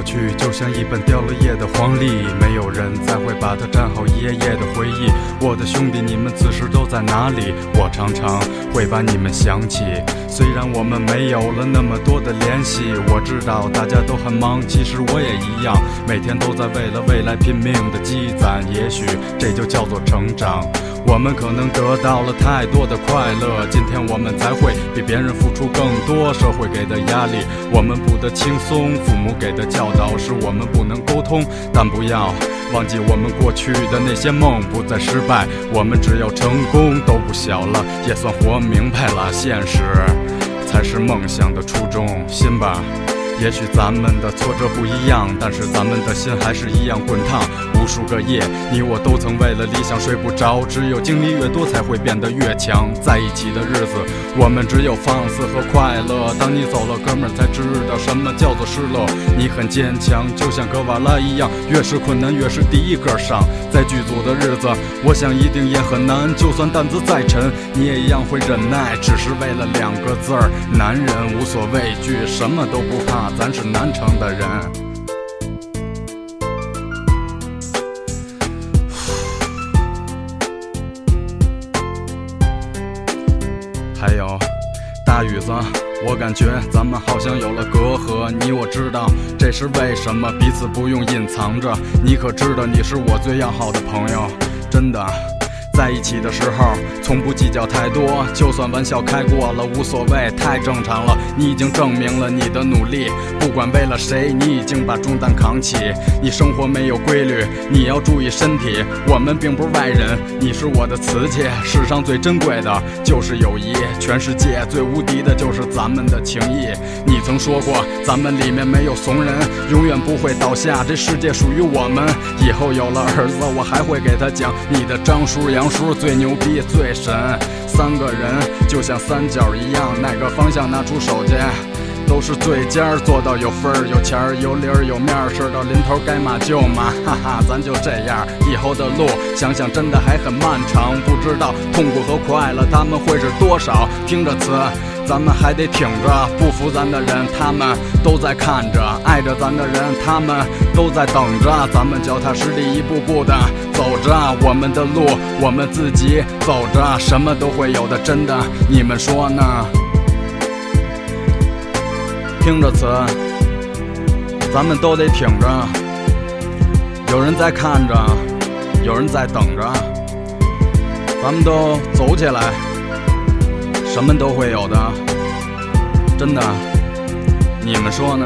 过去就像一本掉了页的黄历，没有人再会把它粘好一页页的回忆。我的兄弟，你们此时都在哪里？我常常会把你们想起。虽然我们没有了那么多的联系，我知道大家都很忙，其实我也一样，每天都在为了未来拼命的积攒。也许这就叫做成长。我们可能得到了太多的快乐，今天我们才会比别人付出更多。社会给的压力，我们不得轻松；父母给的教导，是我们不能沟通。但不要忘记我们过去的那些梦，不再失败。我们只要成功，都不小了，也算活明白了。现实才是梦想的初衷，信吧。也许咱们的挫折不一样，但是咱们的心还是一样滚烫。数个夜，你我都曾为了理想睡不着。只有经历越多，才会变得越强。在一起的日子，我们只有放肆和快乐。当你走了，哥们儿才知道什么叫做失落。你很坚强，就像格瓦拉一样，越是困难越是第一个上。在剧组的日子，我想一定也很难。就算担子再沉，你也一样会忍耐，只是为了两个字儿：男人无所畏惧，什么都不怕。咱是南城的人。大雨子，我感觉咱们好像有了隔阂。你我知道这是为什么，彼此不用隐藏着。你可知道你是我最要好的朋友，真的。在一起的时候，从不计较太多，就算玩笑开过了无所谓，太正常了。你已经证明了你的努力，不管为了谁，你已经把重担扛起。你生活没有规律，你要注意身体。我们并不是外人，你是我的瓷器，世上最珍贵的就是友谊，全世界最无敌的就是咱们的情谊。你曾说过，咱们里面没有怂人，永远不会倒下，这世界属于我们。以后有了儿子，我还会给他讲你的张叔杨。叔最牛逼最神，三个人就像三角一样，哪个方向拿出手去，都是最尖儿。做到有分儿有钱儿有理儿有面儿，事到临头该骂就骂，哈哈，咱就这样。以后的路想想真的还很漫长，不知道痛苦和快乐他们会是多少。听着词。咱们还得挺着，不服咱的人，他们都在看着；爱着咱的人，他们都在等着。咱们脚踏实地，一步步的走着我们的路，我们自己走着，什么都会有的，真的，你们说呢？听着词，咱们都得挺着。有人在看着，有人在等着，咱们都走起来。什么都会有的，真的，你们说呢？